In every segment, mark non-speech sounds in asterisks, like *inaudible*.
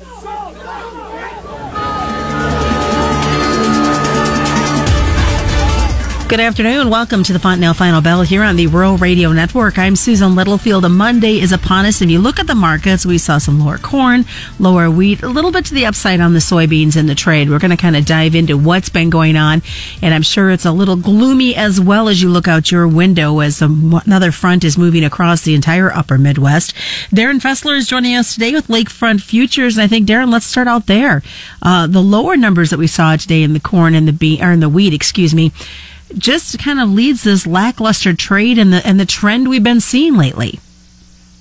Oh Good afternoon. Welcome to the Fontanelle Final Bell here on the Rural Radio Network. I'm Susan Littlefield. A Monday is upon us. If you look at the markets, we saw some lower corn, lower wheat, a little bit to the upside on the soybeans in the trade. We're going to kind of dive into what's been going on. And I'm sure it's a little gloomy as well as you look out your window as another front is moving across the entire upper Midwest. Darin Fessler is joining us today with Lakefront Futures. And I think, Darin, let's start out there. Uh, the lower numbers that we saw today in the corn and the bean, or in the wheat, excuse me, just kind of leads this lackluster trade and the and the trend we've been seeing lately.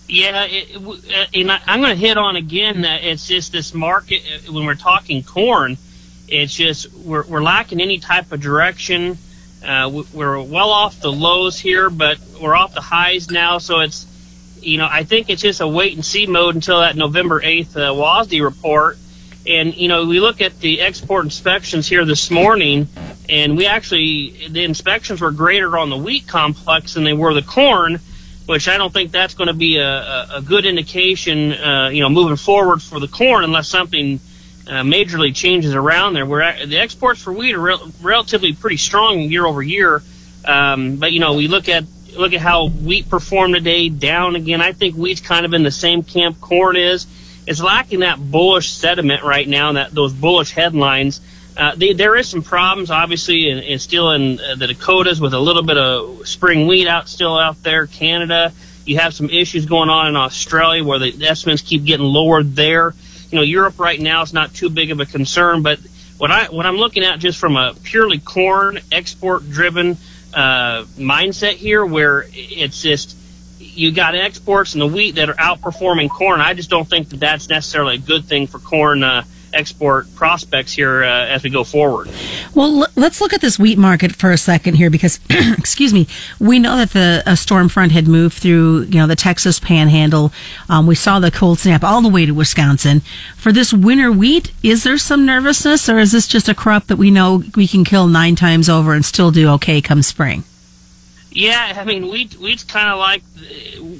Yeah, it, uh, and I, am going to hit on again that it's just this market uh, when we're talking corn. It's just we're, we're lacking any type of direction. Uh, we're well off the lows here, but we're off the highs now. So it's, you know, I think it's just a wait and see mode until that November 8th uh, WASDE report. And, you know, we look at the export inspections here this morning, and we actually, the inspections were greater on the wheat complex than they were the corn, which I don't think that's going to be a, a good indication, uh, you know, moving forward for the corn unless something uh, majorly changes around there. Where the exports for wheat are re- relatively pretty strong year over year. Um, but, you know, we look at look at how wheat performed today, down again. I think wheat's kind of in the same camp corn is It's lacking that bullish sentiment right now, that those bullish headlines. Uh, they, there is some problems, obviously, and still in uh, the Dakotas with a little bit of spring wheat out still out there. Canada, you have some issues going on in Australia where the estimates keep getting lowered there. You know, Europe right now is not too big of a concern, but what I what I'm looking at just from a purely corn export driven uh, mindset here, where it's just you got exports and the wheat that are outperforming corn. I just don't think that that's necessarily a good thing for corn uh, export prospects here uh, as we go forward. Well, l- let's look at this wheat market for a second here because, *clears throat* excuse me, we know that the storm front had moved through, you know, the Texas Panhandle. Um, we saw the cold snap all the way to Wisconsin. For this winter wheat, is there some nervousness, or is this just a crop that we know we can kill nine times over and still do okay come spring? Yeah, I mean wheat wheat's kind of like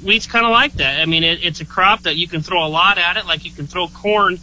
wheat's kind of like that. I mean it, it's a crop that you can throw a lot at it, like you can throw corn.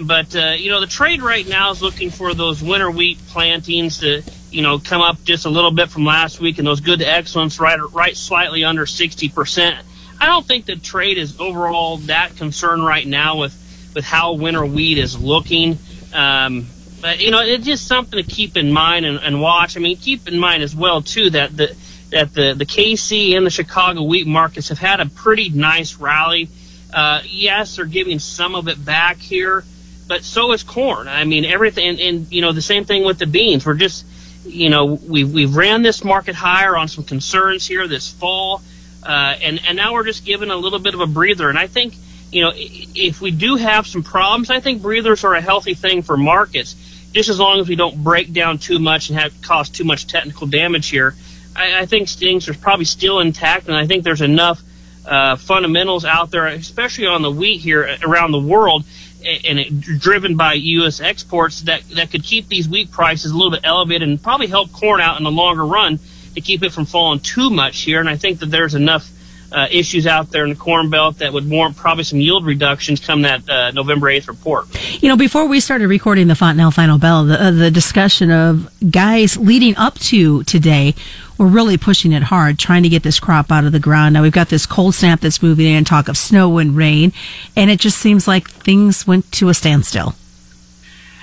But uh, you know the trade right now is looking for those winter wheat plantings to you know come up just a little bit from last week, and those good to excellence right right slightly under sixty percent. I don't think the trade is overall that concerned right now with with how winter wheat is looking. Um, but you know it's just something to keep in mind and, and watch. I mean keep in mind as well too that the that the, the KC and the Chicago wheat markets have had a pretty nice rally. Uh, yes, they're giving some of it back here, but so is corn. I mean, everything, and, and you know, the same thing with the beans. We're just, you know, we we've ran this market higher on some concerns here this fall, uh, and and now we're just giving a little bit of a breather. And I think, you know, if we do have some problems, I think breathers are a healthy thing for markets, just as long as we don't break down too much and have cause too much technical damage here. I, I think things are probably still intact, and I think there's enough uh, fundamentals out there, especially on the wheat here around the world, and it, driven by U.S. exports that that could keep these wheat prices a little bit elevated and probably help corn out in the longer run to keep it from falling too much here. And I think that there's enough uh, issues out there in the Corn Belt that would warrant probably some yield reductions come that uh, November 8th report. You know, before we started recording the Fontanelle Final Bell, the, uh, the discussion of guys leading up to today were really pushing it hard, trying to get this crop out of the ground. Now we've got this cold snap that's moving in, talk of snow and rain, and it just seems like things went to a standstill.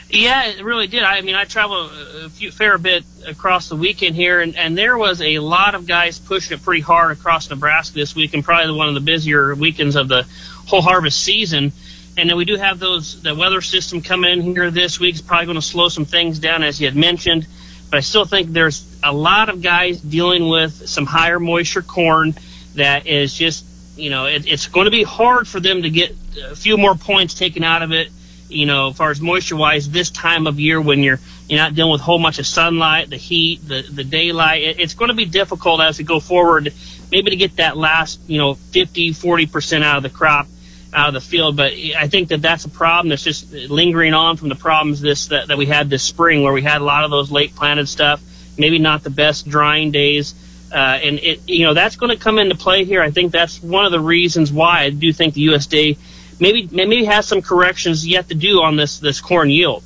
Yeah, it really did. I mean, I traveled a few, fair bit across the weekend here, and, and there was a lot of guys pushing it pretty hard across Nebraska this week, and probably one of the busier weekends of the whole harvest season. And then we do have those the weather system coming in here this week. It's probably going to slow some things down, as you had mentioned. But I still think there's a lot of guys dealing with some higher moisture corn that is just, you know, it, it's going to be hard for them to get a few more points taken out of it you know, as far as moisture wise, this time of year when you're you're not dealing with a whole bunch of sunlight, the heat, the the daylight, it, it's going to be difficult as we go forward, maybe to get that last, you know, 50, 40 percent out of the crop out of the field. But I think that that's a problem that's just lingering on from the problems this that, that we had this spring, where we had a lot of those late planted stuff, maybe not the best drying days. Uh, and it, you know, that's going to come into play here. I think that's one of the reasons why I do think the USDA maybe maybe has some corrections yet to do on this this corn yield.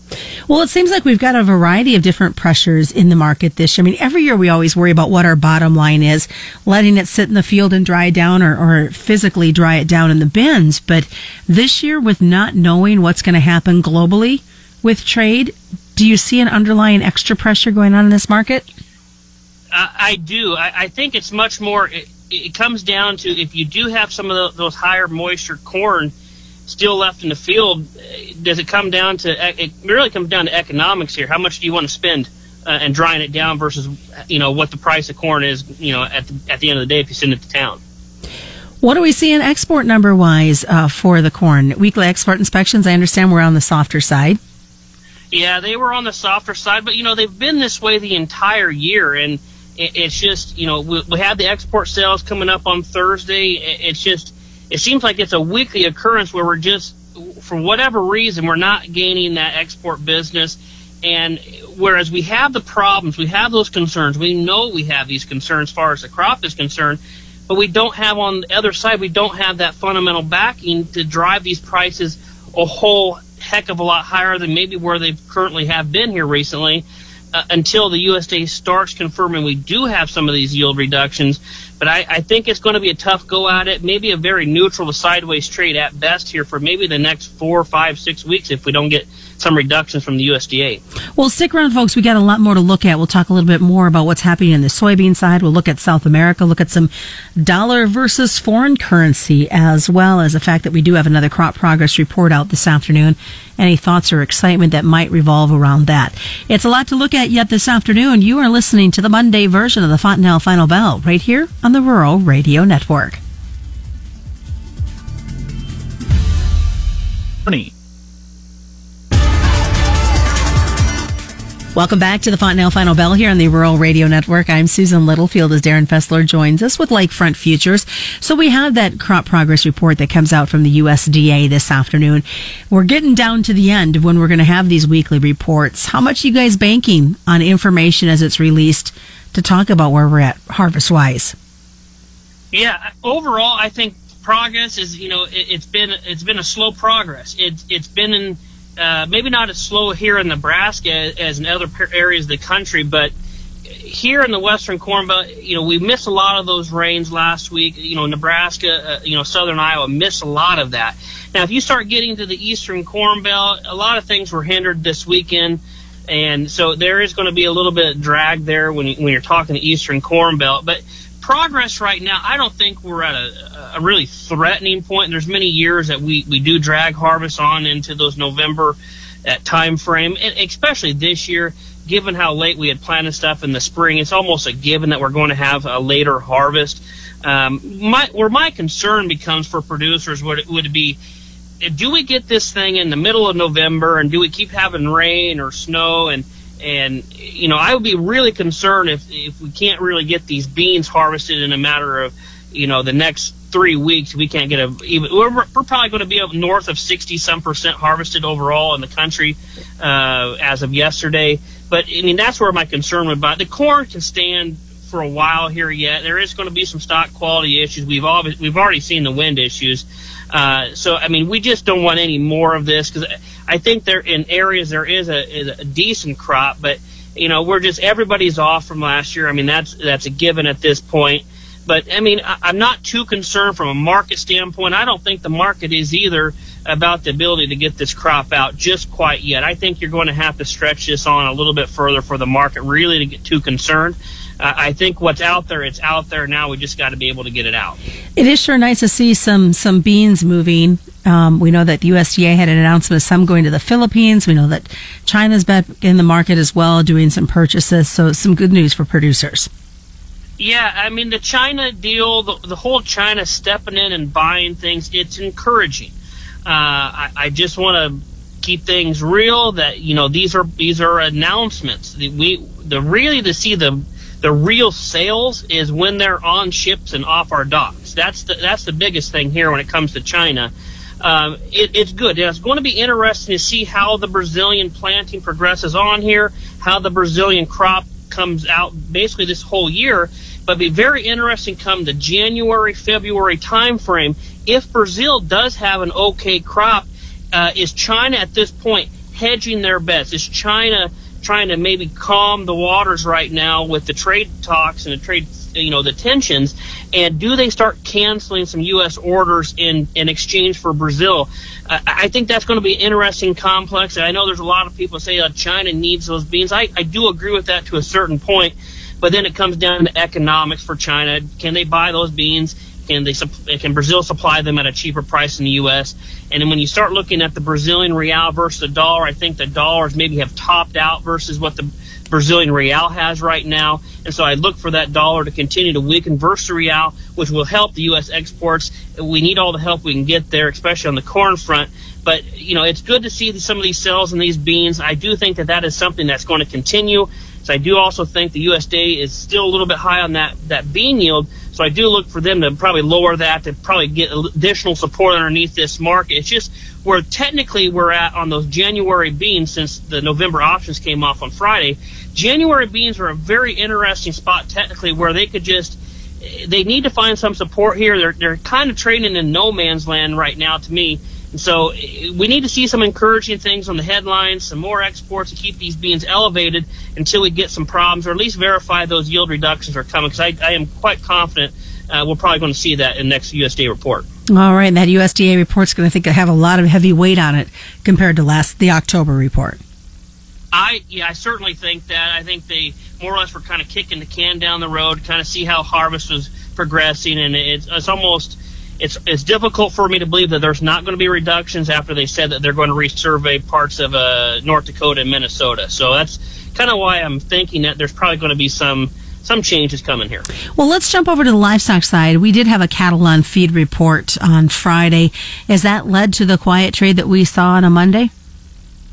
Well, it seems like we've got a variety of different pressures in the market this year. I mean, every year we always worry about what our bottom line is, letting it sit in the field and dry down or, or physically dry it down in the bins. But this year, with not knowing what's going to happen globally with trade, do you see an underlying extra pressure going on in this market? Uh, I do. I, I, think it's much more. It, it, comes down to if you do have some of the, those higher moisture corn still left in the field, does it come down to? It really comes down to economics here. How much do you want to spend uh, and drying it down versus you know what the price of corn is? You know at the, at the end of the day if you send it to town. What do we see in export number wise uh, for the corn? Weekly export inspections. I understand we're on the softer side. Yeah, they were on the softer side, but you know they've been this way the entire year, and it's just you know we, we have the export sales coming up on Thursday. It's just it seems like it's a weekly occurrence where we're just for whatever reason we're not gaining that export business, and whereas we have the problems, we have those concerns, we know we have these concerns as far as the crop is concerned, but we don't have on the other side we don't have that fundamental backing to drive these prices a whole heck of a lot higher than maybe where they currently have been here recently uh, until the USDA starts confirming we do have some of these yield reductions. But I, I think it's going to be a tough go at it, maybe a very neutral sideways trade at best here for maybe the next four, five, six weeks if we don't get some reductions from the USDA. Well, stick around, folks. We got a lot more to look at. We'll talk a little bit more about what's happening in the soybean side. We'll look at South America, look at some dollar versus foreign currency, as well as the fact that we do have another crop progress report out this afternoon. Any thoughts or excitement that might revolve around that? It's a lot to look at yet this afternoon. You are listening to the Monday version of the Fontanelle Final Bell right here on the Rural Radio Network. Welcome back to the Fontanelle Final Bell here on the Rural Radio Network. I'm Susan Littlefield as Darin Fessler joins us with Lakefront Futures. So we have that crop progress report that comes out from the USDA this afternoon. We're getting down to the end of when we're going to have these weekly reports. How much you guys banking on information as it's released to talk about where we're at harvest wise? Yeah, overall, I think progress is, you know, it, has been, it's been a slow progress. It's, it's been in, uh, maybe not as slow here in Nebraska as in other areas of the country, but here in the Western Corn Belt, you know, we missed a lot of those rains last week. You know, Nebraska, uh, you know, Southern Iowa missed a lot of that. Now, if you start getting to the Eastern Corn Belt, a lot of things were hindered this weekend. And so there is going to be a little bit of drag there when, you, when you're talking the Eastern Corn Belt. But progress right now, I don't think we're at a, a really threatening point. There's many years that we, we do drag harvest on into those November that time frame, and especially this year, given how late we had planted stuff in the spring, it's almost a given that we're going to have a later harvest. Um, my, where my concern becomes for producers would would be, do we get this thing in the middle of November, and do we keep having rain or snow and and you know, I would be really concerned if if we can't really get these beans harvested in a matter of you know the next three weeks. We can't get a even. We're, we're probably going to be up north of sixty some percent harvested overall in the country uh, as of yesterday. But I mean, that's where my concern would be. The corn can stand for a while here yet. There is going to be some stalk quality issues. We've all we've already seen the wind issues. Uh, so I mean, we just don't want any more of this because I think there in areas there is a, is a decent crop, but you know we're just everybody's off from last year. I mean that's that's a given at this point. But I mean I, I'm not too concerned from a market standpoint. I don't think the market is either about the ability to get this crop out just quite yet. I think you're going to have to stretch this on a little bit further for the market really to get too concerned. I think what's out there, it's out there now. We just got to be able to get it out. It is sure nice to see some some beans moving. Um, we know that the USDA had an announcement of some going to the Philippines. We know that China's back in the market as well, doing some purchases. So some good news for producers. Yeah, I mean the China deal, the, the whole China stepping in and buying things, it's encouraging. Uh, I, I just want to keep things real. That you know these are these are announcements. We the really to see the the real sales is when they're on ships and off our docks. That's the that's the biggest thing here when it comes to China. Um, it, it's good. It's going to be interesting to see how the Brazilian planting progresses on here, how the Brazilian crop comes out basically this whole year. But be very interesting come the January February timeframe if Brazil does have an okay crop, uh, is China at this point hedging their bets? Is China trying to maybe calm the waters right now with the trade talks and the trade, you know, the tensions? And do they start canceling some U.S. orders in, in exchange for Brazil? Uh, I think that's going to be an interesting complex. I know there's a lot of people say that China needs those beans. I, I do agree with that to a certain point. But then it comes down to economics for China. Can they buy those beans? Can they can Brazil supply them at a cheaper price in the U.S. And then when you start looking at the Brazilian real versus the dollar, I think the dollars maybe have topped out versus what the Brazilian real has right now. And so I look for that dollar to continue to weaken versus the real, which will help the U.S. exports. We need all the help we can get there, especially on the corn front. But, you know, it's good to see some of these sales in these beans. I do think that that is something that's going to continue. So I do also think the USDA is still a little bit high on that, that bean yield. So I do look for them to probably lower that to probably get additional support underneath this market. It's just where technically we're at on those January beans since the November options came off on Friday. January beans are a very interesting spot technically where they could just they need to find some support here. They're they're kind of trading in no man's land right now to me. So we need to see some encouraging things on the headlines, some more exports to keep these beans elevated until we get some problems, or at least verify those yield reductions are coming. Because I, I, am quite confident uh, we're probably going to see that in next USDA report. All right, and that USDA report's going to think have a lot of heavy weight on it compared to last the October report. I yeah, I certainly think that. I think they more or less were kind of kicking the can down the road, kind of see how harvest was progressing, and it's, it's almost it's it's difficult for me to believe that there's not going to be reductions after they said that they're going to resurvey parts of uh, North Dakota and Minnesota. So that's kind of why I'm thinking that there's probably going to be some some changes coming here. Well, let's jump over to the livestock side. We did have a cattle on feed report on Friday. Has that led to the quiet trade that we saw on a Monday?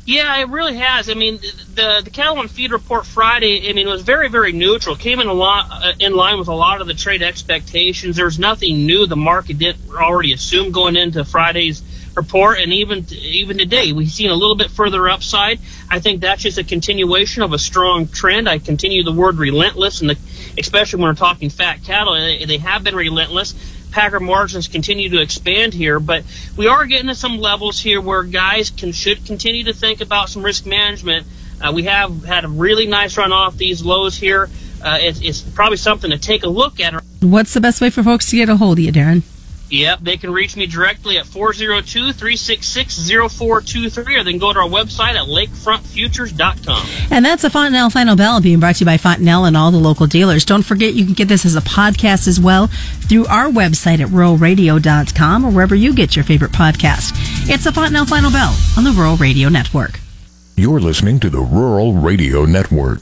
Yeah, it really has. I mean, the the cattle on feed report Friday. I mean, it was very very neutral. Came in a lot uh, in line with a lot of the trade expectations. There was nothing new the market didn't already assume going into Friday's report, and even even today we've seen a little bit further upside. I think that's just a continuation of a strong trend. I continue the word relentless, and the, especially when we're talking fat cattle, they have been relentless packer margins continue to expand here, but we are getting to some levels here where guys can should continue to think about some risk management. Uh, we have had a really nice run off these lows here. Uh, it's, it's probably something to take a look at. What's the best way for folks to get a hold of you, Darin? Yep, they can reach me directly at 402-366-0423 or they can go to our website at lakefrontfutures.com. And that's a Fontanelle Final Bell being brought to you by Fontanelle and all the local dealers. Don't forget you can get this as a podcast as well through our website at ruralradio.com or wherever you get your favorite podcast. It's the Fontanelle Final Bell on the Rural Radio Network. You're listening to the Rural Radio Network.